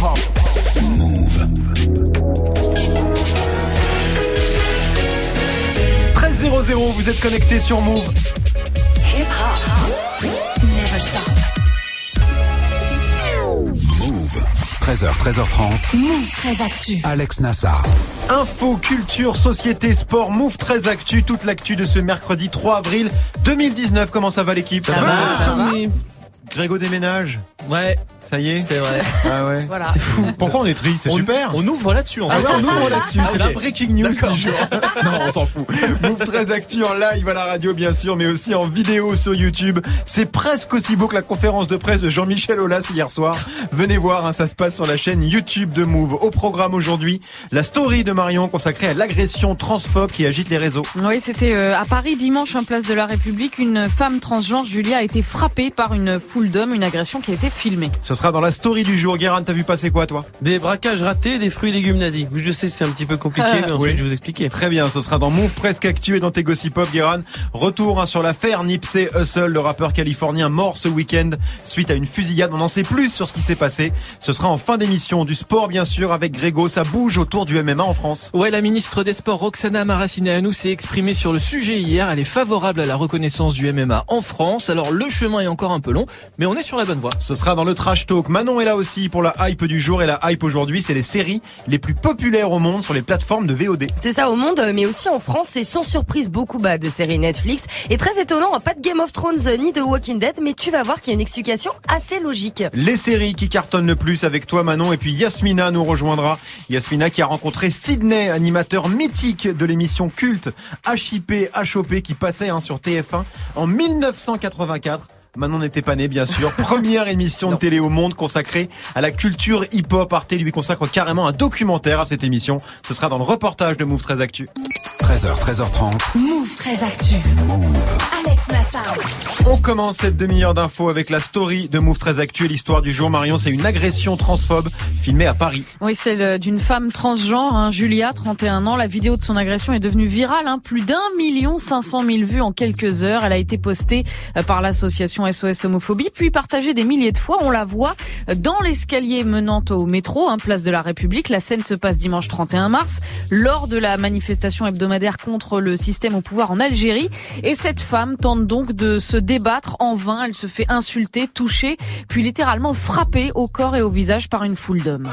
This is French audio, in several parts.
hip-hop. Move. 13 00, vous êtes connecté sur Move. Hip hop. Never stop. Move. 13h, 13h30. Move très actu. Alex Nassar. Info, culture, société, sport, Move très actu, toute l'actu de ce mercredi 3 avril 2019. Comment ça va l'équipe Ça va, ça va. Grégo déménage Ouais, Ça y est c'est vrai. Ah ouais. Voilà. C'est fou. Pourquoi on est triste? C'est super On ouvre là-dessus en Ah fait. ouais, on ouvre là-dessus, c'est Ah, la breaking news D'accord. du jour. non, on s'en fout. Move très actu en live à la radio bien sûr, mais aussi en vidéo sur YouTube. C'est presque aussi beau que la conférence de presse de Jean-Michel Aulas hier soir. Venez voir, hein, ça se passe sur la chaîne YouTube de Move. Au programme aujourd'hui, la story de Marion consacrée à l'agression transphobe qui agite les réseaux. Oui, c'était euh, à Paris dimanche, en place de la République. Une femme transgenre, Julia, a été frappée par une foule d'hommes, une agression qui a été filmée. Ce sera dans la story du jour. Guérin, t'as vu passer quoi toi? Des braquages ratés, des fruits et légumes nazis. Je sais, c'est un petit peu compliqué, mais ensuite Oui. je vais vous expliquer. Très bien, ce sera dans Move Presque Actu et dans tes Gossip Pop, Guérin. Retour hein, sur l'affaire Nipsey Hussle, le rappeur californien mort ce week-end suite à une fusillade. On en sait plus sur ce qui s'est passé. Ce sera en fin d'émission. Du sport, bien sûr, avec Grégo. Ça bouge autour du MMA en France. Ouais, la ministre des Sports Roxana Maracineanu s'est exprimée sur le sujet hier. Elle est favorable à la reconnaissance du MMA en France. Alors le chemin est encore un peu long, mais on est sur la bonne voie. Ce sera dans le Trash Talk. Manon est là aussi pour la hype du jour. Et la hype aujourd'hui, c'est les séries les plus populaires au monde sur les plateformes de VOD. C'est ça au monde, mais aussi en France, et sans surprise beaucoup bah, de séries Netflix. Et très étonnant, pas de Game of Thrones ni de Walking Dead, mais tu vas voir qu'il y a une explication assez logique. Les séries qui cartonnent le plus avec toi Manon et puis Yasmina nous rejoindra. Yasmina qui a rencontré Sydney, animateur mythique de l'émission culte HIP HOP qui passait hein, sur TF1 en 1984. Manon n'était pas né, bien sûr. Première émission de télé au monde consacrée à la culture hip-hop. Arte lui consacre carrément un documentaire à cette émission. Ce sera dans le reportage de Move 13 Actu. 13h, 13h30. Move très actu. Alex Nassar. On commence cette demi-heure d'infos avec la story de Move 13 Actu et l'histoire du jour. Marion, c'est une agression transphobe filmée à Paris. Oui, celle d'une femme transgenre, hein, Julia, 31 ans. La vidéo de son agression est devenue virale. Hein, plus d'un million cinq cent mille vues en quelques heures. Elle a été postée euh, par l'association SOS Homophobie, puis partagée des milliers de fois. On la voit euh, dans l'escalier menant au métro, hein, place de la République. La scène se passe dimanche 31 mars, lors de la manifestation hebdomadaire contre le système au pouvoir en Algérie. Et cette femme tente donc de se débattre en vain. Elle se fait insulter, toucher, puis littéralement frapper au corps et au visage par une foule d'hommes.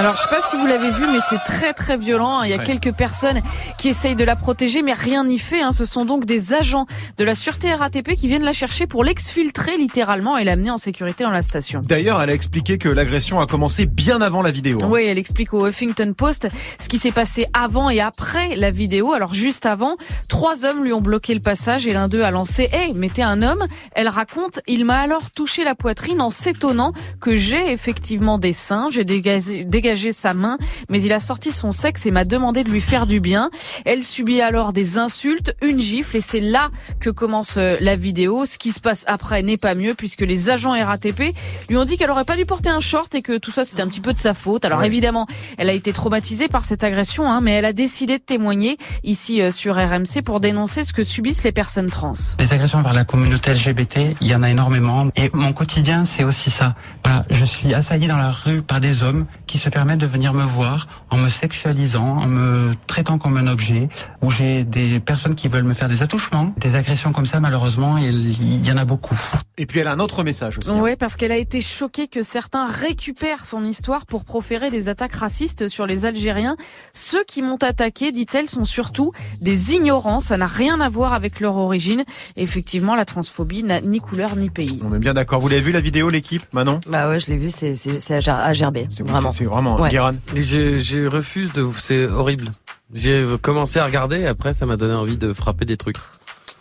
Alors, je sais pas si vous l'avez vu, mais c'est très très violent. Il y a quelques personnes qui essayent de la protéger, mais rien n'y fait. hein. Ce sont donc des agents de la sûreté RATP qui viennent la chercher pour l'exfiltrer littéralement et l'amener en sécurité dans la station. D'ailleurs, elle a expliqué que l'agression a commencé bien avant la vidéo. hein. Oui, elle explique au Huffington Post ce qui s'est passé avant et après la vidéo. Alors juste avant, trois hommes lui ont bloqué le passage et l'un d'eux a lancé "Hey, mettez un homme." Elle raconte "Il m'a alors touché la poitrine en s'étonnant que j'ai effectivement des seins. J'ai dégagé, dégagé sa main, mais il a sorti son sexe et m'a demandé de lui faire du bien." Elle subit alors des insultes, une gifle et c'est là que commence euh, la vidéo. Ce qui se passe après n'est pas mieux puisque les agents RATP lui ont dit qu'elle aurait pas dû porter un short et que tout ça c'était un petit peu de sa faute. Alors Ouais. évidemment, elle a été traumatisée par cette agression, hein, mais elle a décidé de témoigner ici euh, sur RMC pour dénoncer ce que subissent les personnes trans. Les agressions envers la communauté LGBT, il y en a énormément. Et mon quotidien, c'est aussi ça. Voilà, je suis assailli dans la rue par des hommes qui se permettent de venir me voir en me sexualisant, en me traitant comme un objet, où j'ai des personnes qui veulent me faire des attouchements. Des agressions comme ça, malheureusement, il il y en a beaucoup. Et puis elle a un autre message aussi. hein. Oui, parce qu'elle a été choquée que certains récupèrent son histoire pour proférer des attaques racistes sur les Algériens. Ceux qui m'ont attaqué, dit-elle, sont surtout des ignorants. Ça n'a rien à voir avec leur origine. Effectivement, la transphobie n'a ni couleur ni pays. On est bien d'accord. Vous l'avez vu la vidéo, l'équipe, Manon? Bah ouais, je l'ai vu, c'est c'est c'est à ger- à gerber, C'est vraiment. c'est- c'est vraiment Ouais. Guérin. Mais je, je refuse de. C'est horrible. J'ai commencé à regarder, après ça m'a donné envie de frapper des trucs.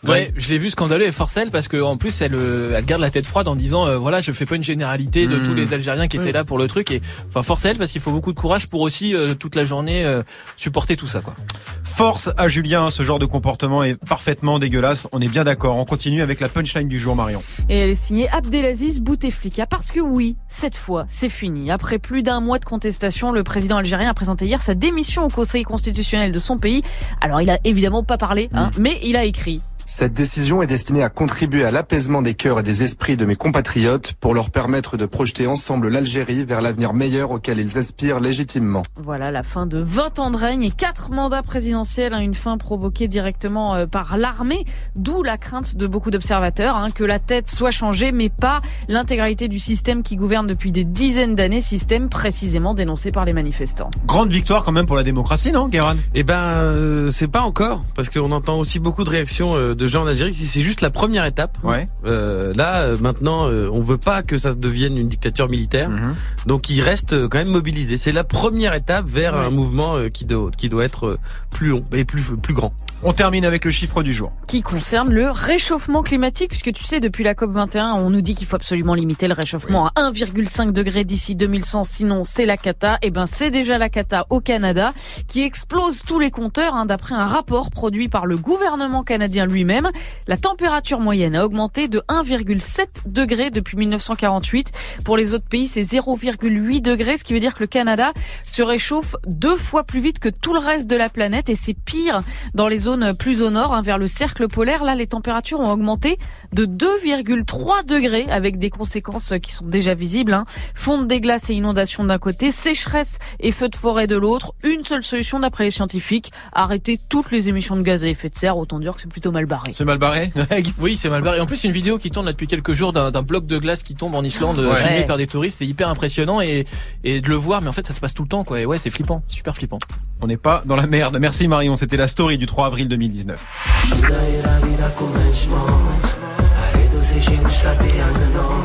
Ouais, je l'ai vu scandaleux et forcelle parce que en plus elle, euh, elle garde la tête froide en disant euh, voilà je fais pas une généralité de tous les Algériens qui étaient là pour le truc et enfin force elle parce qu'il faut beaucoup de courage pour aussi euh, toute la journée euh, supporter tout ça quoi. Force à Julien, ce genre de comportement est parfaitement dégueulasse. On est bien d'accord. On continue avec la punchline du jour, Marion. Et elle est signée Abdelaziz Bouteflika parce que oui, cette fois, c'est fini. Après plus d'un mois de contestation, le président algérien a présenté hier sa démission au Conseil constitutionnel de son pays. Alors il a évidemment pas parlé, hein, mais il a écrit. Cette décision est destinée à contribuer à l'apaisement des cœurs et des esprits de mes compatriotes pour leur permettre de projeter ensemble l'Algérie vers l'avenir meilleur auquel ils aspirent légitimement. Voilà la fin de 20 ans de règne et 4 mandats présidentiels, hein, une fin provoquée directement euh, par l'armée, d'où la crainte de beaucoup d'observateurs hein, que la tête soit changée, mais pas l'intégralité du système qui gouverne depuis des dizaines d'années, système précisément dénoncé par les manifestants. Grande victoire quand même pour la démocratie, non, Guérin? Eh ben, euh, c'est pas encore, parce qu'on entend aussi beaucoup de réactions euh, de gens en Algérie c'est juste la première étape. Ouais. Euh, là, euh, maintenant, euh, on veut pas que ça devienne une dictature militaire, Mhm. donc ils restent quand même mobilisés. C'est la première étape vers Ouais. un mouvement qui doit qui doit être plus long et plus plus grand. On termine avec le chiffre du jour. qui concerne le réchauffement climatique, puisque tu sais, depuis la COP21, on nous dit qu'il faut absolument limiter le réchauffement à 1,5 degré d'ici 2100, sinon c'est la cata. Et ben, c'est déjà la cata au Canada, qui explose tous les compteurs, hein, d'après un rapport produit par le gouvernement canadien lui-même. La température moyenne a augmenté de 1,7 degré depuis 1948. Pour les autres pays, c'est 0,8 degré, ce qui veut dire que le Canada se réchauffe deux fois plus vite que tout le reste de la planète, et c'est pire dans les zones plus au nord, hein, vers le cercle polaire. Là, les températures ont augmenté de 2,3 degrés avec des conséquences qui sont déjà visibles. Hein. Fonte des glaces et inondations d'un côté, sécheresse et feux de forêt de l'autre. Une seule solution d'après les scientifiques, arrêter toutes les émissions de gaz à effet de serre. Autant dire que c'est plutôt mal barré. C'est mal barré Oui, c'est mal barré. En plus, une vidéo qui tourne là depuis quelques jours d'un bloc de glace qui tombe en Islande, Ouais. filmé par des touristes. C'est hyper impressionnant et, et de le voir, mais en fait, ça se passe tout le temps, quoi. Et ouais, c'est flippant, super flippant. On n'est pas dans la merde. Merci Marion, c'était la story du 3 avril 2019.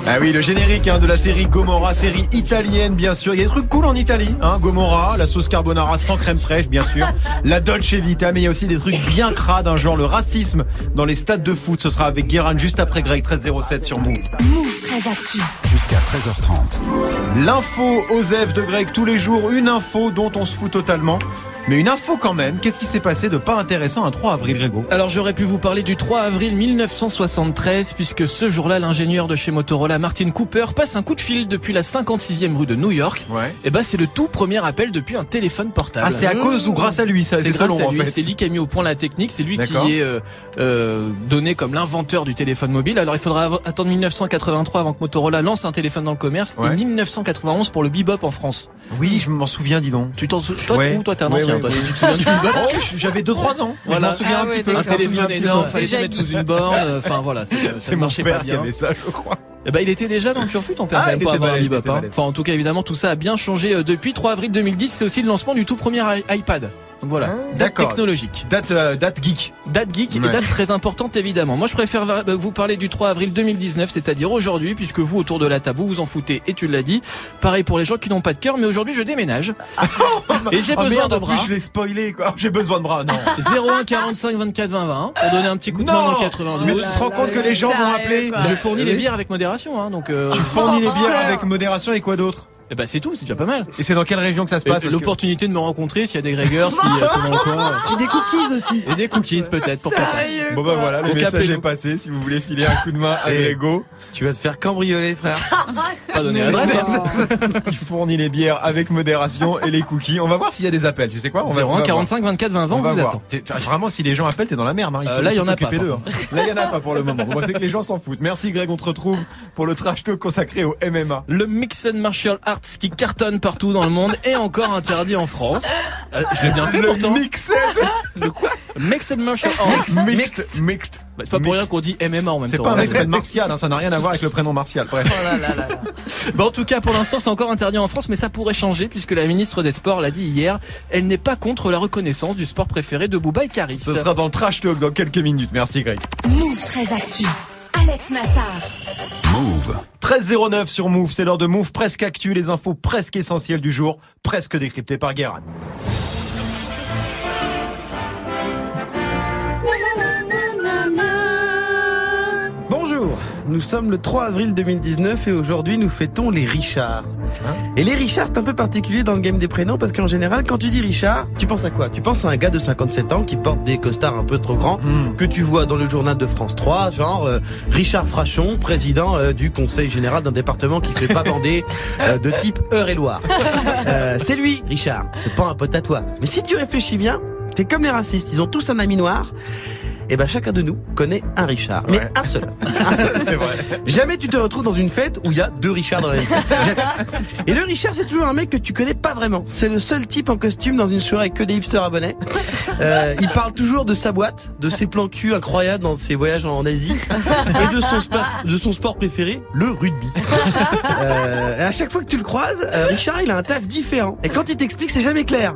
Ah oui, le générique hein, de la série Gomorra, série italienne bien sûr. Il y a des trucs cool en Italie, hein, Gomorra, la sauce carbonara sans crème fraîche bien sûr, la Dolce Vita, mais il y a aussi des trucs bien crades, un genre le racisme dans les stades de foot. Ce sera avec Guérin juste après Greg 1307 sur Move. Move très actu. Jusqu'à 13h30. L'info Osef de Greg tous les jours, une info dont on se fout totalement. Mais une info quand même, qu'est-ce qui s'est passé de pas intéressant un 3 avril Grégo? Alors j'aurais pu vous parler du 3 avril 1973 puisque ce jour-là l'ingénieur de chez Motorola Martin Cooper passe un coup de fil depuis la 56e rue de New York. Ouais. Et bah c'est le tout premier appel depuis un téléphone portable. Ah c'est à cause ou grâce à lui ça, c'est grâce selon à en lui, fait. c'est lui qui a mis au point la technique, c'est lui qui est euh, euh, donné comme l'inventeur du téléphone mobile. Alors il faudra attendre 1983 avant que Motorola lance un téléphone dans le commerce Ouais. et 1991 pour le bebop en France. Oui, je m'en souviens dis donc. Tu t'en souviens toi, Ouais. ou toi t'es un ancien ouais, toi, tu te souviens du bebop Oh, j'avais 2-3 ans. Voilà. Je m'en souviens Ah un petit peu. un téléphone énorme, fallait se mettre sous une borne, euh, enfin voilà, c'est- ne mon marchait pas bien. avait ça, je crois. Eh ben, il était déjà dans le turfu, ton père, Ah, même, bebop. était hein. Enfin, en tout cas, évidemment, tout ça a bien changé euh, depuis 3 avril 2010. C'est aussi le lancement du tout premier iPad. Donc voilà, date Ah, d'accord. technologique. Date, euh, date geek. Date geek Ouais. et date très importante évidemment. Moi je préfère va- vous parler du 3 avril 2019, c'est-à-dire aujourd'hui, puisque vous autour de la table vous vous en foutez et tu l'as dit. Pareil pour les gens qui n'ont pas de cœur, mais aujourd'hui je déménage et j'ai Oh besoin merde, de en plus bras. je l'ai spoilé quoi. J'ai besoin de bras, non. 01 45 24 20 20 pour donner un petit coup de main dans le 92. Mais tu te rends compte que les gens vont appeler. Je fournis Oui. les bières avec modération, hein, donc euh, Tu fournis les bières avec modération et quoi d'autre? Eh ben c'est tout, c'est déjà pas mal. Et c'est dans quelle région que ça se Et passe que- L'opportunité de me rencontrer s'il y a des Gregors qui euh, sont dans le coin. Et des cookies aussi. Et des cookies peut-être, pourquoi pas. Bon bah voilà, le Donc, message est passé. Si vous voulez filer un coup de main à Et- Grégo, Tu vas te faire cambrioler, frère. Pas donner l'adresse. hein. il fournit les bières avec modération et les cookies. On va voir s'il y a des appels. Tu sais quoi? On va, on va 01 voir. 45 24 20 20 On on va vous voir. attend. Vraiment, si les gens appellent, t'es dans la merde. Hein. Il faut, Euh, là, il y en a pas, d'eux. hein. Là, il y en a pas pour le moment. Bon, c'est que les gens s'en foutent. Merci Greg, on te retrouve pour le trash talk consacré au MMA. Le Mixed Martial Arts qui cartonne partout dans le monde est encore interdit en France. Euh, je l'ai bien fait le pourtant. mixed, Le quoi Mixed Martial Arts. mixed, mixed. Bah, c'est pas pour rien Mixed. qu'on dit MMA en même C'est temps. pas un hein. qui s'appelle Martial, hein, ça n'a rien à voir avec le prénom Martial. Bref. Bon, en tout cas, pour l'instant, c'est encore interdit en France, mais ça pourrait changer puisque la ministre des Sports l'a dit hier. Elle n'est pas contre la reconnaissance du sport préféré de Bouba et Caris. Ce sera dans le trash talk dans quelques minutes. Merci Greg. Move très actu. Alex Nassar. Move. 13.09 sur Move, c'est l'heure de Move presque actu, les infos presque essentielles du jour, presque décryptées par Guérin. Bonjour, nous sommes le 3 avril 2019 et aujourd'hui nous fêtons les Richards. Et les Richards c'est un peu particulier dans le game des prénoms parce qu'en général quand tu dis Richard, tu penses à quoi? Tu penses à un gars de 57 ans qui porte des costards un peu trop grands Hmm. que tu vois dans le journal de France 3, genre euh, Richard Frachon, président euh, du conseil général d'un département qui fait pas bander euh, de type Eure-et-Loire. Euh, c'est lui, Richard, c'est pas un pote à toi. Mais si tu réfléchis bien, t'es comme les racistes, ils ont tous un ami noir. Eh ben chacun de nous connaît un Richard. Mais Ouais. un seul. Un seul. C'est vrai. Jamais tu te retrouves dans une fête où il y a deux Richards dans la. Jamais. Et le Richard, c'est toujours un mec que tu connais pas vraiment. C'est le seul type en costume dans une soirée avec que des hipsters abonnés. Euh, il parle toujours de sa boîte, de ses plans cul incroyables dans ses voyages en Asie et de son sport, de son sport préféré, le rugby. Euh, et à chaque fois que tu le croises, euh, Richard, il a un taf différent. Et quand il t'explique, c'est jamais clair.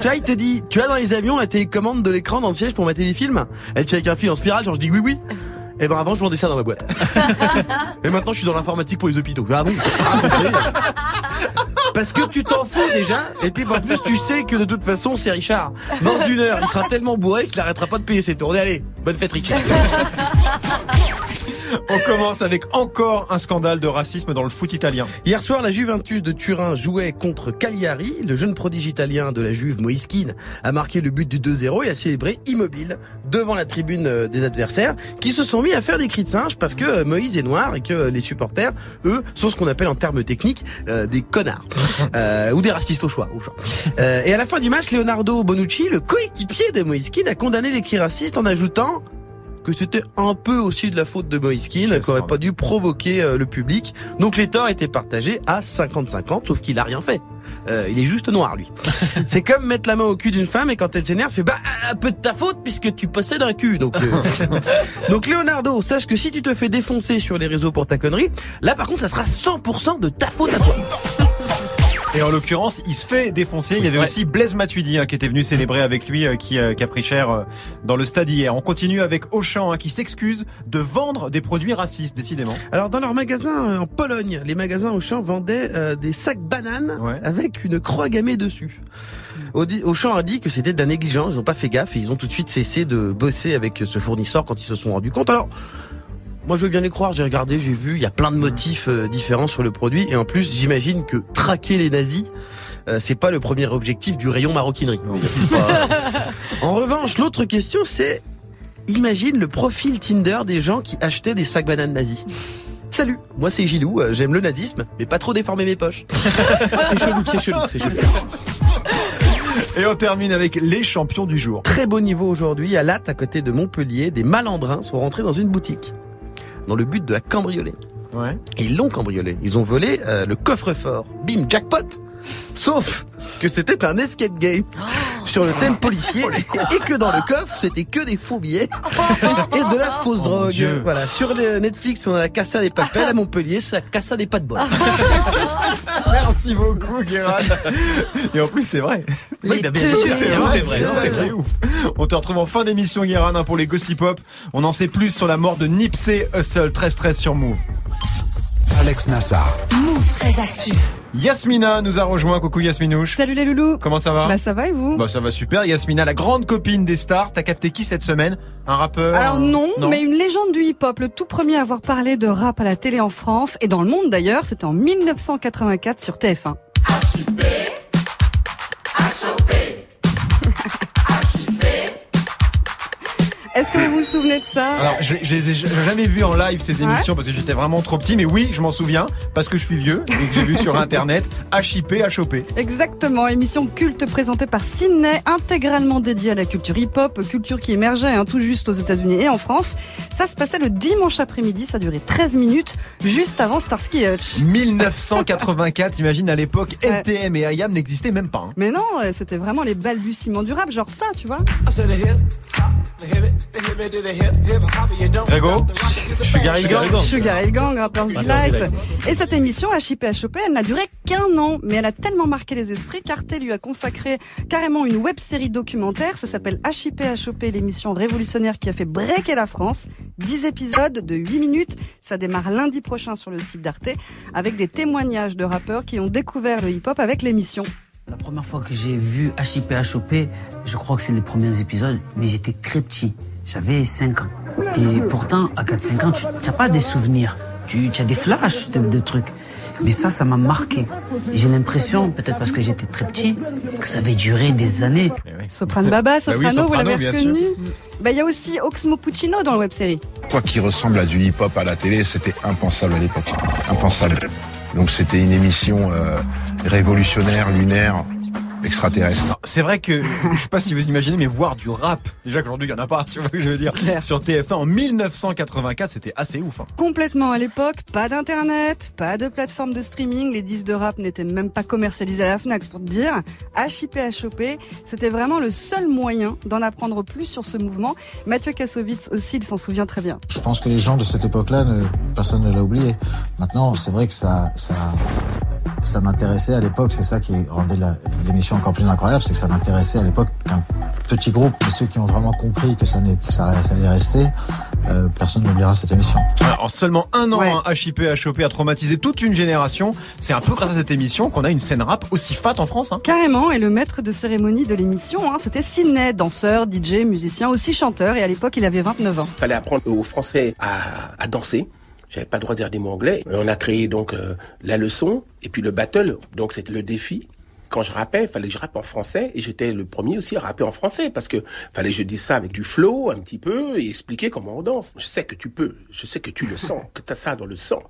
Tu vois, il te dit, tu as dans les avions la télécommande de l'écran dans le siège pour mater des films. Avec un fil en spirale, genre je dis oui oui. Et ben avant je vendais ça dans ma boîte. Et maintenant je suis dans l'informatique pour les hôpitaux. Ah bon Ah, bon, oui. Parce que tu t'en fous déjà, et puis en plus tu sais que de toute façon c'est Richard. Dans une heure, il sera tellement bourré qu'il arrêtera pas de payer ses tournées. Allez, bonne fête Richard. On commence avec encore un scandale de racisme dans le foot italien. Hier soir, la Juventus de Turin jouait contre Cagliari. Le jeune prodige italien de la Juve, Moïse Kean, a marqué le but du 2-0 et a célébré immobile devant la tribune euh, des adversaires qui se sont mis à faire des cris de singe parce que euh, Moïse est noir et que les supporters, eux, sont ce qu'on appelle en termes techniques euh, des connards Euh, ou des racistes au choix. Au choix. Euh, et à la fin du match, Leonardo Bonucci, le coéquipier de Moïse Kean, a condamné les cris racistes en ajoutant que c'était un peu aussi de la faute de Moïse qui aurait scandale. pas dû provoquer euh, le public. Donc les torts étaient partagés à 50-50, sauf qu'il a rien fait. Euh, il est juste noir, lui. C'est comme mettre la main au cul d'une femme et quand elle s'énerve, fait bah un peu de ta faute puisque tu possèdes un cul. Donc, euh, donc Leonardo, sache que si tu te fais défoncer sur les réseaux pour ta connerie, là par contre, ça sera 100% de ta faute à toi. Et en l'occurrence, il se fait défoncer. Il y avait Ouais. aussi Blaise Matuidi hein, qui était venu célébrer avec lui, euh, qui, euh, qui a pris cher euh, dans le stade hier. On continue avec Auchan hein, qui s'excuse de vendre des produits racistes, décidément. Alors dans leur magasin euh, en Pologne, les magasins Auchan vendaient euh, des sacs bananes Ouais. avec une croix gammée dessus. Auchan a dit que c'était de la négligence, ils n'ont pas fait gaffe et ils ont tout de suite cessé de bosser avec ce fournisseur quand ils se sont rendus compte. Alors, moi je veux bien les croire, j'ai regardé, j'ai vu, il y a plein de motifs euh, différents sur le produit et en plus j'imagine que traquer les nazis, euh, c'est pas le premier objectif du rayon maroquinerie. en revanche, l'autre question c'est, imagine le profil Tinder des gens qui achetaient des sacs bananes nazis. Salut, moi c'est Gilou, euh, j'aime le nazisme, mais pas trop déformer mes poches. c'est chelou, c'est chelou, c'est chelou. Et on termine avec les champions du jour. Très beau niveau aujourd'hui, à Latte, à côté de Montpellier, des malandrins sont rentrés dans une boutique. Dans le but de la cambrioler. Ouais. Et ils l'ont cambriolé. Ils ont volé euh, le coffre-fort. Bim, jackpot Sauf que c'était un escape game sur le thème policier et que dans le coffre c'était que des faux billets et de la fausse Oh, drogue. Voilà, sur le Netflix on a la Casa des Papels à Montpellier, c'est la Casa des pas de bol. Merci beaucoup, Guérin. Et en plus, c'est vrai. Oui, bien sûr. C'est ouf. On te retrouve en fin d'émission, Guérin, hein, pour les Gossip Pop. On en sait plus sur la mort de Nipsey Hussle, 13-13 sur Move. Alex Nassar. Move très actu. Yasmina nous a rejoint. Coucou Yasminouche. Salut les loulous Comment ça va Bah ça va et vous Bah ça va super. Yasmina, la grande copine des stars. T'as capté qui cette semaine Un rappeur Alors un- non, mais une légende du hip-hop, le tout premier à avoir parlé de rap à la télé en France et dans le monde d'ailleurs, c'était en 1984 sur TF1. Est-ce que vous vous souvenez de ça Alors, je, je les ai jamais vus en live ces Ouais. émissions parce que j'étais vraiment trop petit, mais oui, je m'en souviens parce que je suis vieux et que j'ai vu sur internet HIP, HOP. Exactement, émission culte présentée par Sydney, intégralement dédiée à la culture hip-hop, culture qui émergeait hein, tout juste aux États-Unis et en France. Ça se passait le dimanche après-midi, ça durait 13 minutes, juste avant Starsky et Hutch. 1984, imagine à l'époque, Ouais. NTM et IAM n'existaient même pas. hein. Mais non, euh, c'était vraiment les balbutiements du rap, genre ça, tu vois. Grégo Sugar Hill Gang. Sugar Hill Gang, Rappers Delight. Et cette émission, HIP HOP, elle n'a duré qu'un an, mais elle a tellement marqué les esprits qu'Arte lui a consacré carrément une web série documentaire. Ça s'appelle HIP HOP, l'émission révolutionnaire qui a fait breaker la France. 10 épisodes de 8 minutes. Ça démarre lundi prochain sur le site d'Arte avec des témoignages de rappeurs qui ont découvert le hip-hop avec l'émission. La première fois que j'ai vu HIP HOP, je crois que c'est les premiers épisodes, mais j'étais très petit. J'avais 5 ans. Et pourtant, à 4-5 ans, tu n'as pas des souvenirs. Tu, as des flashs de, de trucs. Mais ça, ça m'a marqué. J'ai l'impression, peut-être parce que j'étais très petit, que ça avait duré des années. Soprano Baba, Bah Soprano, oui, vous l'avez reconnu Bah, Il y a aussi Oxmo Puccino dans la web série. Quoi qui ressemble à du hip-hop à la télé, c'était impensable à l'époque. Impensable. Donc c'était une émission euh, révolutionnaire, lunaire. extraterrestre. C'est vrai que, je sais pas si vous imaginez, mais voir du rap, déjà qu'aujourd'hui il y en a pas, tu vois ce que je veux dire, sur TF1 en 1984, c'était assez ouf. hein. Complètement à l'époque, pas d'internet, pas de plateforme de streaming, les disques de rap n'étaient même pas commercialisés à la Fnac pour te dire. HIP HOP, c'était vraiment le seul moyen d'en apprendre plus sur ce mouvement. Mathieu Kassovitz aussi, il s'en souvient très bien. Je pense que les gens de cette époque-là, ne- personne ne l'a oublié. Maintenant, c'est vrai que ça, ça, ça m'intéressait à l'époque. C'est ça qui rendait l'émission encore plus incroyable, c'est que ça m'intéressait à l'époque qu'un petit groupe, mais ceux qui ont vraiment compris que ça, que ça, ça allait rester, euh, personne n'oubliera cette émission. Alors, en seulement un an, hein, HIP HOP a traumatisé toute une génération. C'est un peu grâce à cette émission qu'on a une scène rap aussi fat en France. Hein. Carrément, et le maître de cérémonie de l'émission, hein, c'était Sidney, danseur, DJ, musicien, aussi chanteur, et à l'époque il avait 29 ans. fallait apprendre aux Français à, à danser. J'avais pas le droit de dire des mots anglais. On a créé donc euh, la leçon et puis le battle. Donc c'était le défi. Quand je rappais, il fallait que je rappe en français et j'étais le premier aussi à rapper en français parce que fallait que je dise ça avec du flow un petit peu et expliquer comment on danse. Je sais que tu peux, je sais que tu le sens, que tu as ça dans le sang.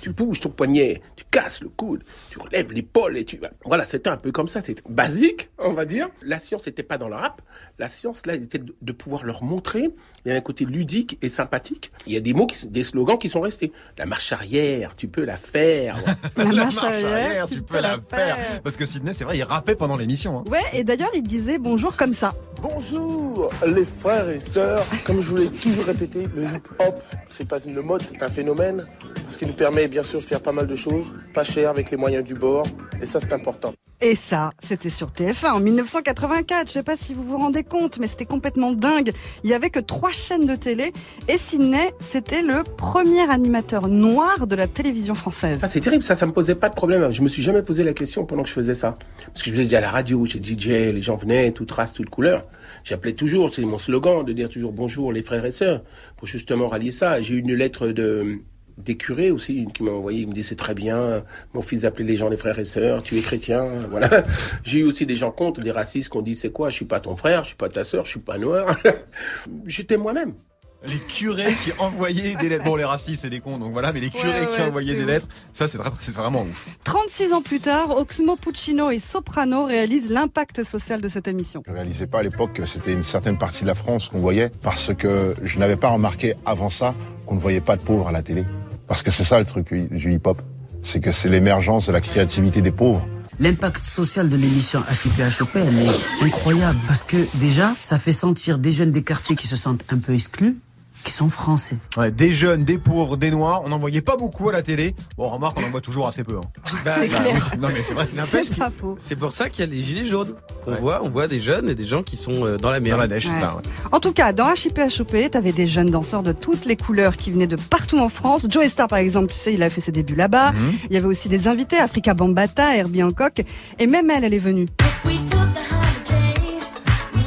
Tu bouges ton poignet, tu casses le coude, tu relèves l'épaule et tu. Voilà, c'était un peu comme ça, c'était basique, on va dire. La science n'était pas dans le rap. La science, là, était de, pouvoir leur montrer. Il y a un côté ludique et sympathique. Il y a des mots, qui, des slogans qui sont restés. La marche arrière, tu peux la faire. La marche arrière, arrière, tu peux la faire. Parce que Sydney, c'est vrai, il rappait pendant l'émission. hein. Ouais, et d'ailleurs il disait bonjour comme ça. Bonjour les frères et sœurs. Comme je vous l'ai toujours répété, le hip-hop, c'est pas une mode, c'est un phénomène. Parce qu'il nous permet bien sûr de faire pas mal de choses, pas cher avec les moyens du bord. Et ça c'est important. Et ça, c'était sur TF1 en 1984. Je sais pas si vous vous rendez compte, mais c'était complètement dingue. Il y avait que trois chaînes de télé et Sidney, c'était le premier animateur noir de la télévision française. Ça, c'est terrible, ça, ça me posait pas de problème. Je me suis jamais posé la question pendant que je faisais ça. Parce que je faisais déjà à la radio, chez DJ, les gens venaient, toute race, toute couleur. J'appelais toujours, c'est mon slogan, de dire toujours bonjour les frères et sœurs, pour justement rallier ça. J'ai eu une lettre de des curés aussi qui m'ont envoyé, ils me disaient c'est très bien, mon fils appelait les gens les frères et sœurs, tu es chrétien, voilà. J'ai eu aussi des gens contre, des racistes qui ont dit c'est quoi, je suis pas ton frère, je suis pas ta sœur, je suis pas noir. J'étais moi-même. Les curés qui envoyaient des lettres. Bon, les racistes, c'est des cons, donc voilà, mais les curés Ouais, qui envoyaient des ouf. lettres, ça, c'est c'est vraiment ouf. 36 ans plus tard, Oxmo Puccino et Soprano réalisent l'impact social de cette émission. Je réalisais pas à l'époque que c'était une certaine partie de la France qu'on voyait parce que je n'avais pas remarqué avant ça qu'on ne voyait pas de pauvres à la télé. Parce que c'est ça le truc du hip-hop. C'est que c'est l'émergence de la créativité des pauvres. L'impact social de l'émission HIP-HOP, elle est incroyable parce que déjà, ça fait sentir des jeunes des quartiers qui se sentent un peu exclus, qui sont français. Ouais, des jeunes, des pauvres, des noirs, on n'en voyait pas beaucoup à la télé. Bon, remarque, on en voit toujours assez peu. hein. Bah, Bah bah, oui. Non, mais c'est vrai, N'empêche C'est que- pas faux. C'est pour ça qu'il y a les gilets jaunes qu'on Ouais. voit. On voit des jeunes et des gens qui sont euh, dans la mer. Dans la neige, Ouais. c'est ça. ouais. En tout cas, dans HIP HOP, t'avais des jeunes danseurs de toutes les couleurs qui venaient de partout en France. Joe Star, par exemple, tu sais, il a fait ses débuts là-bas. Mhm. Il y avait aussi des invités, Africa Bambata, Herbie Hancock. Et même elle, elle est venue.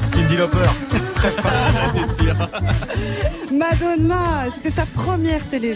Cindy Lauper. Très fan, j'étais sûr. Madonna, c'était sa première télé.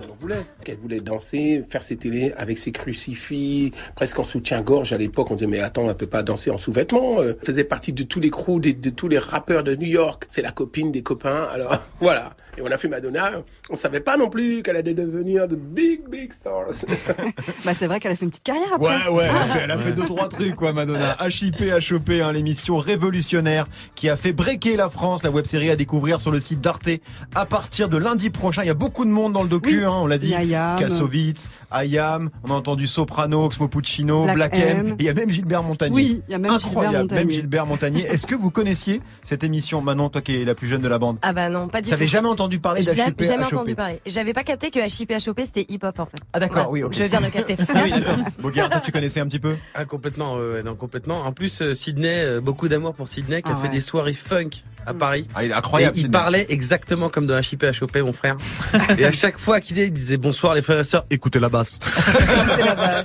Elle voulait. Elle voulait danser, faire ses télés avec ses crucifix, presque en soutien-gorge. À l'époque, on disait, mais attends, elle peut pas danser en sous-vêtements. Euh, Elle faisait partie de tous les crews, de, de tous les rappeurs de New York. C'est la copine des copains. Alors, voilà. Et on a fait Madonna. On savait pas non plus qu'elle allait devenir de big, big stars. Bah, c'est vrai qu'elle a fait une petite carrière après. Ouais, ouais, elle a fait, elle a fait deux, trois trucs, quoi, Madonna. HIP, HOP, hein, l'émission révolutionnaire qui a fait breaker la France, la web série à découvrir sur le site d'Arte à partir de lundi prochain. Il y a beaucoup de monde dans le docu, Oui. hein, on l'a dit. Ayam. Kassovitz, Ayam, on a entendu Soprano, Oxmo Puccino, Black Black, M. M. Et il y a même Gilbert Montagnier. Oui, il y a même Incroyable, Gilbert Montagnier. même Gilbert Montagnier. Est-ce que vous connaissiez cette émission, Manon, toi qui es la plus jeune de la bande? Ah bah non, pas du tout. T'avais jamais entendu parler Jamais, d'HIP, jamais HOP entendu parler. J'avais pas capté que HIP HOP c'était hip hop en fait. Ah d'accord, Ouais, oui, ok. Je viens de capter. Ah oui, d'accord. Bogart, toi tu connaissais un petit peu? Ah complètement, euh, non complètement. En plus, euh, Sydney, euh, beaucoup d'amour pour Sydney, qui a Ah fait ouais. des soirées funk à Paris. Ah, il est incroyable. Et il parlait exactement comme dans HIP HOP, mon frère. et à chaque fois qu'il disait, il disait bonsoir les frères et sœurs, écoutez la basse.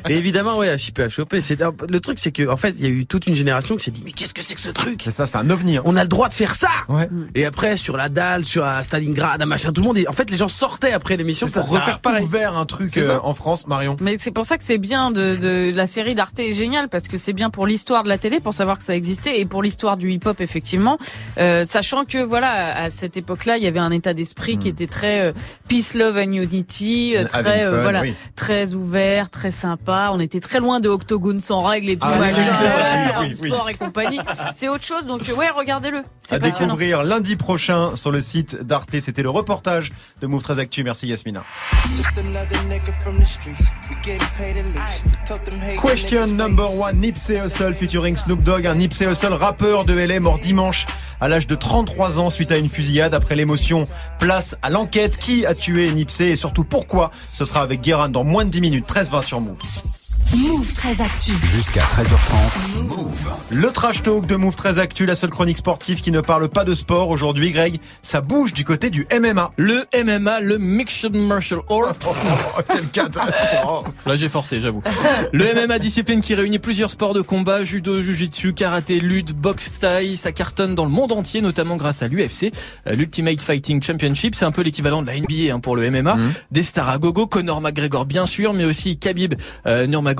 et évidemment, ouais, HIP HOP, c'est le truc, c'est que en fait, il y a eu toute une génération qui s'est dit, mais qu'est-ce que c'est que ce truc? C'est ça, c'est un ovni. hein. On a le droit de faire ça. Ouais. Et après, sur la dalle, sur à Stalingrad, à machin, tout le monde. est- En fait, les gens sortaient après l'émission ça, pour ça refaire a pareil. ouvert un truc ça. euh, en France, Marion. Mais c'est pour ça que c'est bien de, de la série d'Arte est géniale parce que c'est bien pour l'histoire de la télé pour savoir que ça existait et pour l'histoire du hip-hop effectivement. Euh, Sachant que voilà, à cette époque-là, il y avait un état d'esprit qui était très euh, peace, love and unity, euh, Hmm. Très euh, fun, voilà, oui. très ouvert, très sympa. On était très loin de octogone sans règles et tout, Ah, oui, oui, sport et compagnie. C'est autre chose, donc ouais, regardez-le. C'est À découvrir lundi prochain sur le site d'Arte. C'était le reportage de Move 13 Actu. Merci Yasmina. Question number one, Nipsey Hussle featuring Snoop Dogg, un Nipsey Hussle rappeur de LA mort dimanche à l'âge de 33 ans suite à une fusillade. Après l'émotion, place à l'enquête. Qui a tué Nipsey et surtout pourquoi? Ce sera avec Guérin dans moins de 10 minutes. 13-20 sur Move. Move très actu. Jusqu'à 13h30. Move. Le trash talk de Move 13 Actu, la seule chronique sportive qui ne parle pas de sport. Aujourd'hui, Greg, ça bouge du côté du MMA. Le MMA, le Mixed Martial Arts. Quelle catastrophe. Là, j'ai forcé, j'avoue. Le MMA, discipline qui réunit plusieurs sports de combat, judo, jujitsu, karaté, lutte, boxe thaï, ça cartonne dans le monde entier, notamment grâce à l'UFC, euh, l'Ultimate Fighting Championship. C'est un peu l'équivalent de la NBA hein, pour le MMA. Des stars à gogo, Conor McGregor bien sûr, mais aussi Khabib euh, Nurmagomedov.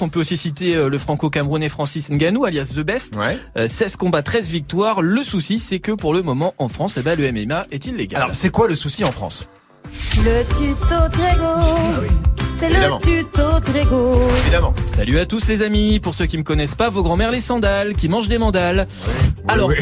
On peut aussi citer euh, le franco-camerounais Francis Ngannou, alias The Best. Euh, 16 combats, 13 victoires. Le souci, c'est que pour le moment, en France, eh ben, le MMA est illégal. Alors, c'est quoi le souci en France? Le tuto Grégo. C'est Évidemment. le tuto Grégo. Évidemment. Salut à tous les amis. Pour ceux qui me connaissent pas, vos grands-mères les sandales, qui mangent des mandales. Alors,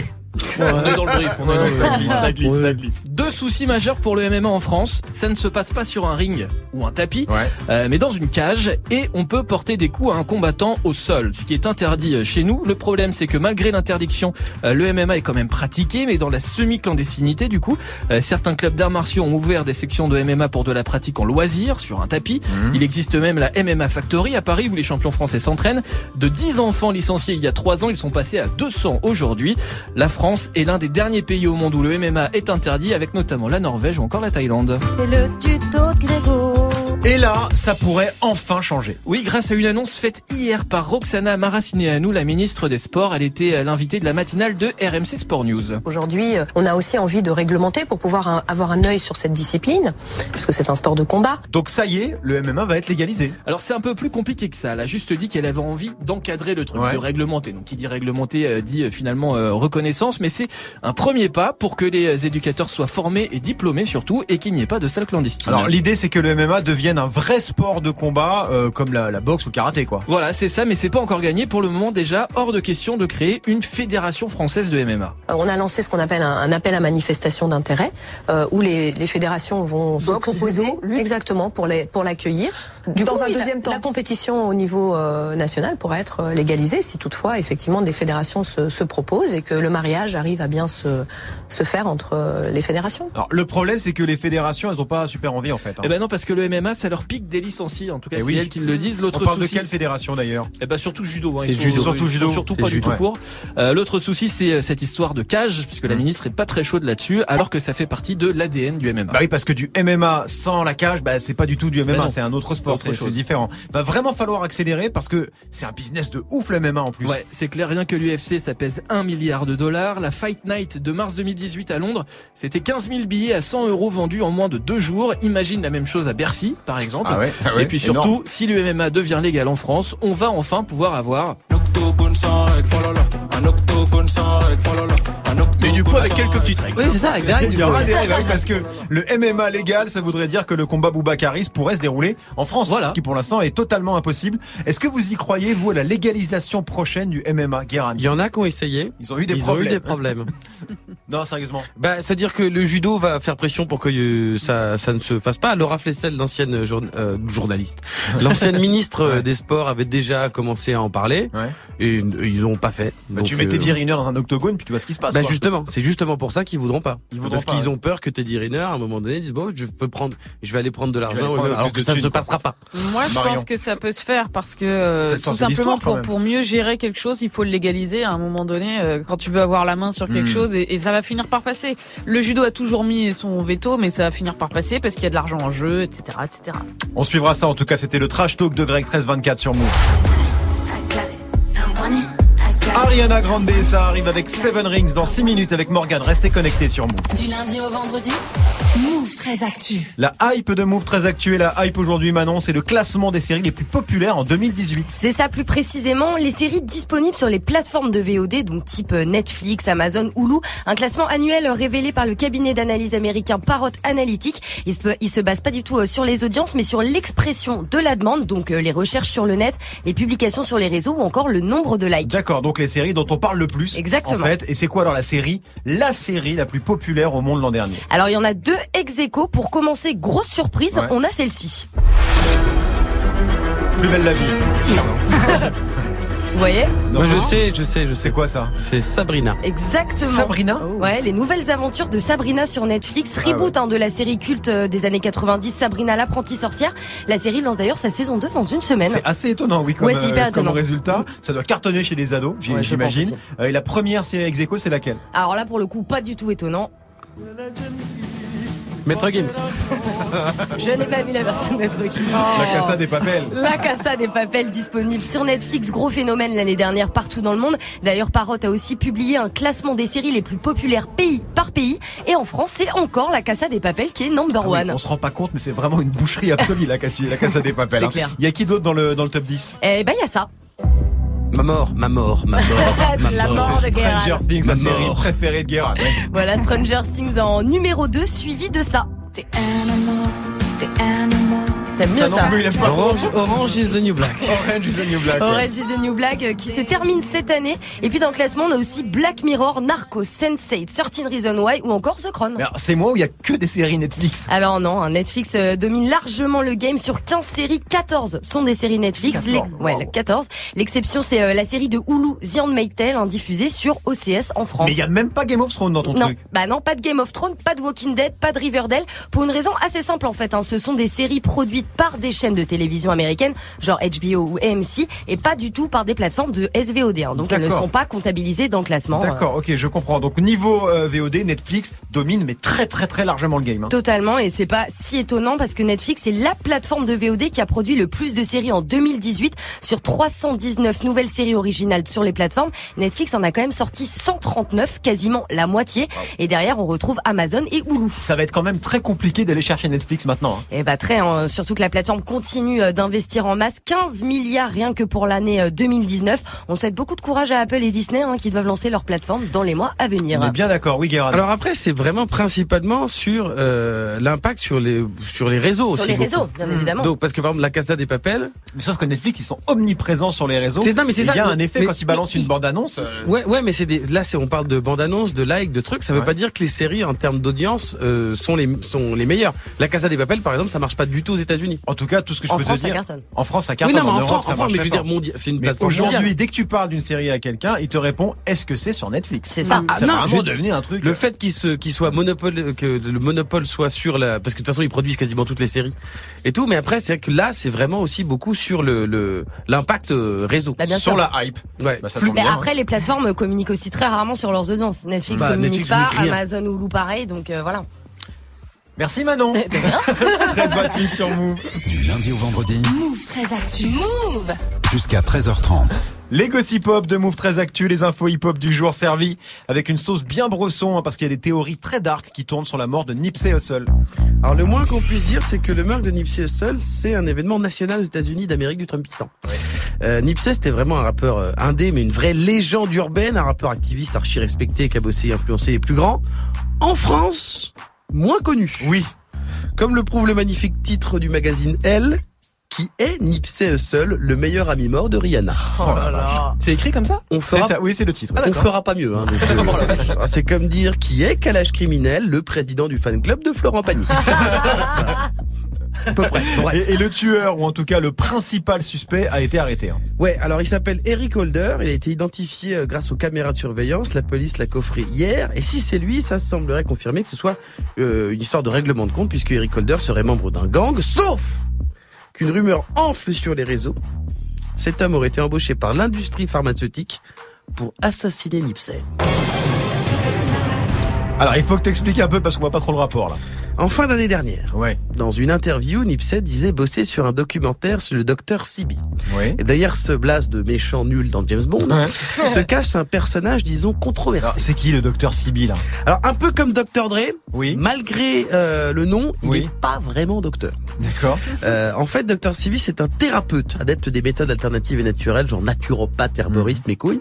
on est dans le brief, on est dans ça glisse, ça glisse, ça glisse. Deux soucis majeurs pour le MMA en France. Ça ne se passe pas sur un ring ou un tapis, euh, mais dans une cage et on peut porter des coups à un combattant au sol, ce qui est interdit euh, chez nous. Le problème, c'est que malgré l'interdiction, euh, le MMA est quand même pratiqué, mais dans la semi-clandestinité du coup. Euh, certains clubs d'arts martiaux ont ouvert des sections de MMA pour de la pratique en loisir sur un tapis. Il existe même la MMA Factory à Paris où les champions français s'entraînent. De 10 enfants licenciés il y a 3 ans, ils sont passés à 200 aujourd'hui. La France est l'un des derniers pays au monde où le MMA est interdit, avec notamment la Norvège ou encore la Thaïlande. Et là, ça pourrait enfin changer. Oui, grâce à une annonce faite hier par Roxana Maracineanu, la ministre des Sports. Elle était euh, l'invitée de la matinale de RMC Sport News. Aujourd'hui, euh, on a aussi envie de réglementer pour pouvoir avoir un œil sur cette discipline, puisque c'est un sport de combat. Donc ça y est, le MMA va être légalisé. Alors c'est un peu plus compliqué que ça. Elle a juste dit qu'elle avait envie d'encadrer le truc, Ouais. de réglementer. Donc qui dit réglementer euh, dit finalement reconnaissance, mais c'est un premier pas pour que les éducateurs soient formés et diplômés surtout, et qu'il n'y ait pas de salle clandestine. Alors l'idée, c'est que le MMA devienne un vrai sport de combat, euh, comme la, la boxe ou le karaté, quoi. Voilà, c'est ça, mais c'est pas encore gagné. Pour le moment, déjà, hors de question de créer une fédération française de MMA. Euh, On a lancé ce qu'on appelle un, un appel à manifestation d'intérêt, euh, où les, les fédérations vont se proposer exactement pour les pour l'accueillir. Du Dans coup, un deuxième la, temps. la compétition au niveau euh, national pourrait être euh, légalisée si toutefois effectivement des fédérations se, se proposent et que le mariage arrive à bien se se faire entre euh, les fédérations. Alors le problème, c'est que les fédérations, elles ont pas super envie en fait. hein. Eh ben non, parce que le MMA, ça leur pique des licenciés. En tout cas, Eh c'est oui. elles qui le disent. L'autre On parle de souci- quelle fédération d'ailleurs Eh ben surtout judo. Hein. C'est Ils sont- judo. ils Surtout sont judo. Surtout pas judo, du tout ouais. pour. Euh, L'autre souci, c'est euh, cette histoire de cage, puisque la ministre est pas très chaude là-dessus, alors que ça fait partie de l'ADN du MMA. Bah oui, parce que du MMA sans la cage, bah c'est pas du tout du MMA, non. c'est un autre sport, C'est différent. Va vraiment falloir accélérer parce que c'est un business de ouf le MMA en plus. Ouais, c'est clair, rien que l'UFC, ça pèse 1 milliard de dollars. La Fight Night de mars 2018 à Londres, c'était 15 000 billets à 100 euros vendus en moins de deux jours. Imagine la même chose à Bercy, par exemple. Ah ouais, ah ouais, Et puis surtout, énorme. si le MMA devient légal en France, on va enfin pouvoir avoir... Mais du coup, avec quelques petites règles. Il y aura des règles, oui, parce que le MMA légal, ça voudrait dire que le combat Boubacaris pourrait se dérouler en France, Voilà. ce qui pour l'instant est totalement impossible. Est-ce que vous y croyez, vous, à la légalisation prochaine du MMA, Guérin? Il y en a qui ont essayé. Ils ont eu des Ils problèmes. ont eu des problèmes. Non, sérieusement. Bah, c'est-à-dire que le judo va faire pression pour que euh, ça, ça ne se fasse pas. Laura Flessel, l'ancienne jour- euh, journaliste, l'ancienne ministre euh, des Sports, avait déjà commencé à en parler et euh, ils n'ont pas fait. Bah, Donc, tu mets euh, Teddy Riner dans un octogone, puis tu vois ce qui se passe. Bah quoi. justement, c'est justement pour ça qu'ils voudront pas. Ils voudront Parce pas, qu'ils ouais. ont peur que Teddy Riner, à un moment donné, dise bon, je peux prendre, je vais aller prendre de l'argent, prendre alors que ça ne se passera pas. Moi, je Marion. pense que ça peut se faire parce que euh, tout simplement pour, pour mieux gérer quelque chose, il faut le légaliser à un moment donné euh, quand tu veux avoir la main sur quelque Hmm. chose et, et ça finir par passer. Le judo a toujours mis son veto, mais ça va finir par passer parce qu'il y a de l'argent en jeu, etc., etc. On suivra ça. En tout cas, c'était le trash talk de Greg 1324 sur Move. Ariana Grande, ça arrive avec Seven Rings dans 6 minutes avec Morgan. Restez connectés sur Move. Du lundi au vendredi Move très actu. La hype de Move très actuelle, la hype aujourd'hui Manon, c'est le classement des séries les plus populaires en 2018. C'est ça plus précisément, les séries disponibles sur les plateformes de VOD, donc type euh, Netflix, Amazon, Hulu. Un classement annuel révélé par le cabinet d'analyse américain Parrot Analytics. Il se, il se base pas du tout euh, sur les audiences, mais sur l'expression de la demande, donc euh, les recherches sur le net, les publications sur les réseaux ou encore le nombre de likes. D'accord, donc les séries dont on parle le plus. Exactement. En fait, et c'est quoi alors la série? La série la plus populaire au monde l'an dernier. Alors il y en a deux ex aequo. Pour commencer, grosse surprise, Ouais. on a celle-ci. Plus belle la vie. Vous voyez Moi je sais, je sais, je sais. Quoi ça C'est Sabrina. Exactement. Sabrina Ouais, les nouvelles aventures de Sabrina sur Netflix, Ah reboot hein, de la série culte euh, des années 90, Sabrina l'apprentie sorcière. La série lance d'ailleurs sa saison 2 dans une semaine. C'est assez étonnant, oui, comme, Ouais, c'est hyper euh, comme étonnant. résultat. Ça doit cartonner chez les ados, Ouais, j'imagine. Euh, et la première série ex c'est laquelle? Alors là, pour le coup, pas du tout étonnant. Maître Games. Je n'ai pas vu la version de Maître Gims. La Casa des Papels. La Casa des Papels disponible sur Netflix, gros phénomène l'année dernière partout dans le monde. D'ailleurs, Parrot a aussi publié un classement des séries les plus populaires pays par pays. Et en France, c'est encore La Casa des Papels qui est number Ah oui, one. on se rend pas compte, mais c'est vraiment une boucherie absolue, la Casa, la Casa des Papels. C'est hein. clair. Il y a qui d'autre dans le, dans le top 10 Eh ben, il y a ça. Ma mort, ma mort, ma mort. ma La mort. mort de Geralt. Stranger Things, Ma la série mort. préférée de Geralt. ouais. Voilà, Stranger Things en numéro 2, suivi de ça. T'aimes mieux Ça ça, non plus, il aime pas trop. Orange, Orange is the new black. Orange is the New Black. ouais. Orange is the New Black euh, qui se termine cette année. Et puis dans le classement, on a aussi Black Mirror, Narcos, Sense8, 13 Reasons Why ou encore The Crown. C'est moi où il y a que des séries Netflix? Alors non, hein, Netflix euh, domine largement le game sur 15 séries, 14 sont des séries Netflix. 14, Les- ouais, wow. le 14. L'exception c'est euh, la série de Hulu, The Handmaid's Tale, hein, diffusée sur OCS en France. Mais il y a même pas Game of Thrones dans ton non, truc. bah non, pas de Game of Thrones, pas de Walking Dead, pas de Riverdale, pour une raison assez simple en fait. Hein. Ce sont des séries produites par des chaînes de télévision américaines, genre HBO ou AMC, et pas du tout par des plateformes de SVOD. hein. Donc elles ne sont pas comptabilisées dans le classement. euh, D'accord, ok, je comprends. Donc niveau euh, VOD, Netflix domine, mais très très très largement le game. hein. Totalement, et c'est pas si étonnant parce que Netflix est la plateforme de VOD qui a produit le plus de séries en 2018 sur 319 nouvelles séries originales sur les plateformes. Netflix en a quand même sorti 139, quasiment la moitié. Et derrière, on retrouve Amazon et Hulu. Ça va être quand même très compliqué d'aller chercher Netflix maintenant. hein. Et bah très, hein, surtout que la plateforme continue euh, d'investir en masse 15 milliards rien que pour l'année euh, 2019. On souhaite beaucoup de courage à Apple et Disney hein, qui doivent lancer leur plateforme dans les mois à venir. On est bien d'accord, oui, Guérin. Alors après, c'est vraiment principalement sur euh, l'impact sur les sur les réseaux Sur aussi. les beaucoup. réseaux, bien évidemment. Donc parce que par exemple la Casa des Papels. Mais sauf que Netflix, ils sont omniprésents sur les réseaux. C'est- non, mais c'est ça, Il y a un effet mais- quand ils balancent une bande-annonce. euh, Ouais, ouais, mais c'est des, là, c'est on parle de bande-annonce, de likes, de trucs. Ça veut Ouais. pas dire que les séries en termes d'audience euh, sont les sont les meilleures. La Casa des Papels, par exemple, ça marche pas du tout aux États-Unis. En tout cas, tout ce que je En peux France, te ça dire. En France, ça Oui, cartonne. non, mais en Europe, France, ça en France, marche mais je veux dire, mondia- c'est une plateforme aujourd'hui, dès que tu parles d'une série à quelqu'un, il te répond est-ce que c'est sur Netflix? C'est ça. Ah, C'est non, je- devenu un truc. Le fait qu'il se, soit monopole, que le monopole soit sur la, parce que de toute façon ils produisent quasiment toutes les séries et tout, mais après c'est vrai que là c'est vraiment aussi beaucoup sur le le l'impact euh, réseau. Bah, bien sur sûr. la hype. Ouais. Bah, ça Plus- tombe Mais bien, après, les plateformes communiquent aussi très rarement sur leurs audiences. Netflix Bah, communique Netflix pas, communique rien. Amazon ou Hulu pareil, donc euh, voilà. Merci Manon. 13 sur Move. Du lundi au vendredi, Move très actu. Move jusqu'à 13h30. Les gossip hop de Move très actu, les infos hip hop du jour servis avec une sauce bien brosson hein, parce qu'il y a des théories très dark qui tournent sur la mort de Nipsey Hussle. Alors le moins qu'on puisse dire, c'est que le meurtre de Nipsey Hussle, c'est un événement national aux États-Unis d'Amérique du Trumpistan. Euh, Nipsey, c'était vraiment un rappeur euh, indé, mais une vraie légende urbaine, un rappeur activiste archi respecté qui a bossé et influencé les plus grands. En France, moins connu. Oui. Comme le prouve le magnifique titre du magazine Elle, qui est Nipsey Hussle, le meilleur ami mort de Rihanna. Oh là là. C'est écrit comme ça On C'est fera, ça, oui, c'est le titre. on fera pas mieux. Hein, euh, c'est comme dire qui est Kalash Criminel, le président du fan club de Florent Pagny. à peu près. Bref. Et, et le tueur, ou en tout cas le principal suspect, a été arrêté. hein. Ouais, alors il s'appelle Eric Holder, il a été identifié euh, grâce aux caméras de surveillance, la police l'a coffré hier, et si c'est lui, ça semblerait confirmer que ce soit euh, une histoire de règlement de compte, puisque Eric Holder serait membre d'un gang, sauf qu'une rumeur enfle sur les réseaux. Cet homme aurait été embauché par l'industrie pharmaceutique pour assassiner Nipsey. Alors il faut que t'expliques un peu parce qu'on voit pas trop le rapport là. En fin d'année dernière, Ouais. dans une interview, Nipsey disait bosser sur un documentaire sur le docteur Sibi. Oui. Et derrière ce blase de méchant nul dans James Bond, Ouais. se cache un personnage, disons, controversé. C'est qui le docteur Sibyl là? Alors, un peu comme Dr. Dre, Oui. malgré euh, le nom, il Oui. n'est pas vraiment docteur. D'accord. Euh, en fait, Dr. Sibi, c'est un thérapeute, adepte des méthodes alternatives et naturelles, genre naturopathe, herboriste, mes couilles.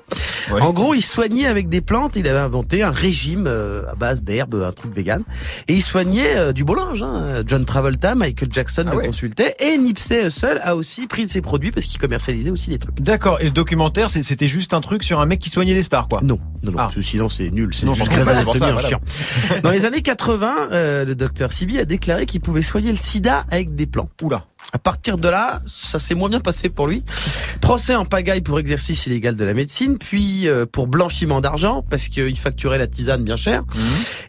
Ouais. En gros, il soignait avec des plantes, il avait inventé un régime euh, à base d'herbes, un truc vegan. Et il soignait euh, du beau linge. Hein. John Travolta, Michael Jackson Ah le ouais. consultait. Et Nipsey Hussle a aussi pris de ses produits parce qu'il commercialisait aussi des trucs. D'accord. Et le documentaire, c'était juste un truc sur un mec qui soignait des stars, quoi. Non, non, non, Ah. sinon c'est nul, c'est juste pour ça, voilà. chiant. Dans les années 80, euh, le docteur Sibi a déclaré qu'il pouvait soigner le sida avec des plantes. Oula. À partir de là, ça s'est moins bien passé pour lui. Procès en pagaille pour exercice illégal de la médecine, puis euh, pour blanchiment d'argent, parce qu'il facturait la tisane bien cher.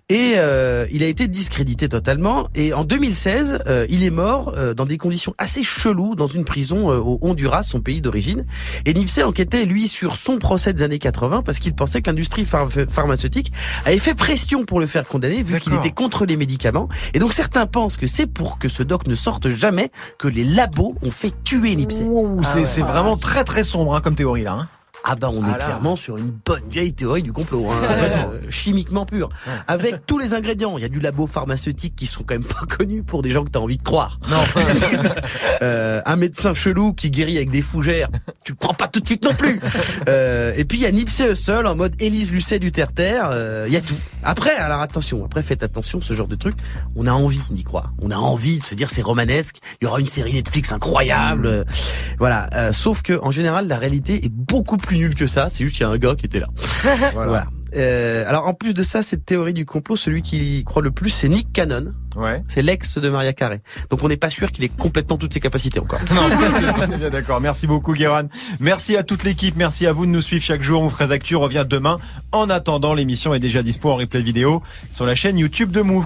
Et euh, il a été discrédité totalement. Et en 2016, euh, il est mort euh, dans des conditions assez cheloues dans une prison euh, au Honduras, son pays d'origine. Et Nipsey enquêtait, lui, sur son procès des années 80, parce qu'il pensait que l'industrie phar- pharmaceutique avait fait pression pour le faire condamner, vu qu'il était contre les médicaments. Et donc certains pensent que c'est pour que ce doc ne sorte jamais que les labos ont fait tuer Nipsey. Ouh, c'est c'est vraiment très très sombre hein, comme théorie là. Hein. Ah bah on Ah est là. clairement sur une bonne vieille théorie du complot, hein, euh, chimiquement pure, avec tous les ingrédients. Il y a du labo pharmaceutique qui sont quand même pas connus pour des gens que t'as envie de croire. Non. Euh, un médecin chelou qui guérit avec des fougères, tu crois pas tout de suite non plus. Euh, et puis il y a Nipsey Hussle en mode Élise Lucet du Terre Terre. euh, Il y a tout. Après, alors attention, après faites attention, ce genre de truc, on a envie d'y croire. On a envie de se dire c'est romanesque. Il y aura une série Netflix incroyable. euh, Voilà. Euh, sauf que en général, la réalité est beaucoup plus nulle que ça. C'est juste qu'il y a un gars qui était là. Voilà. Euh, alors en plus de ça, cette théorie du complot, celui qui y croit le plus, c'est Nick Cannon. Ouais. C'est l'ex de Maria Carré. Donc on n'est pas sûr qu'il ait complètement toutes ses capacités encore. Non, c'est- on est bien d'accord. Merci beaucoup, Guéran. Merci à toute l'équipe. Merci à vous de nous suivre chaque jour. On Actu revient demain. En attendant, l'émission est déjà dispo en replay vidéo sur la chaîne YouTube de Move.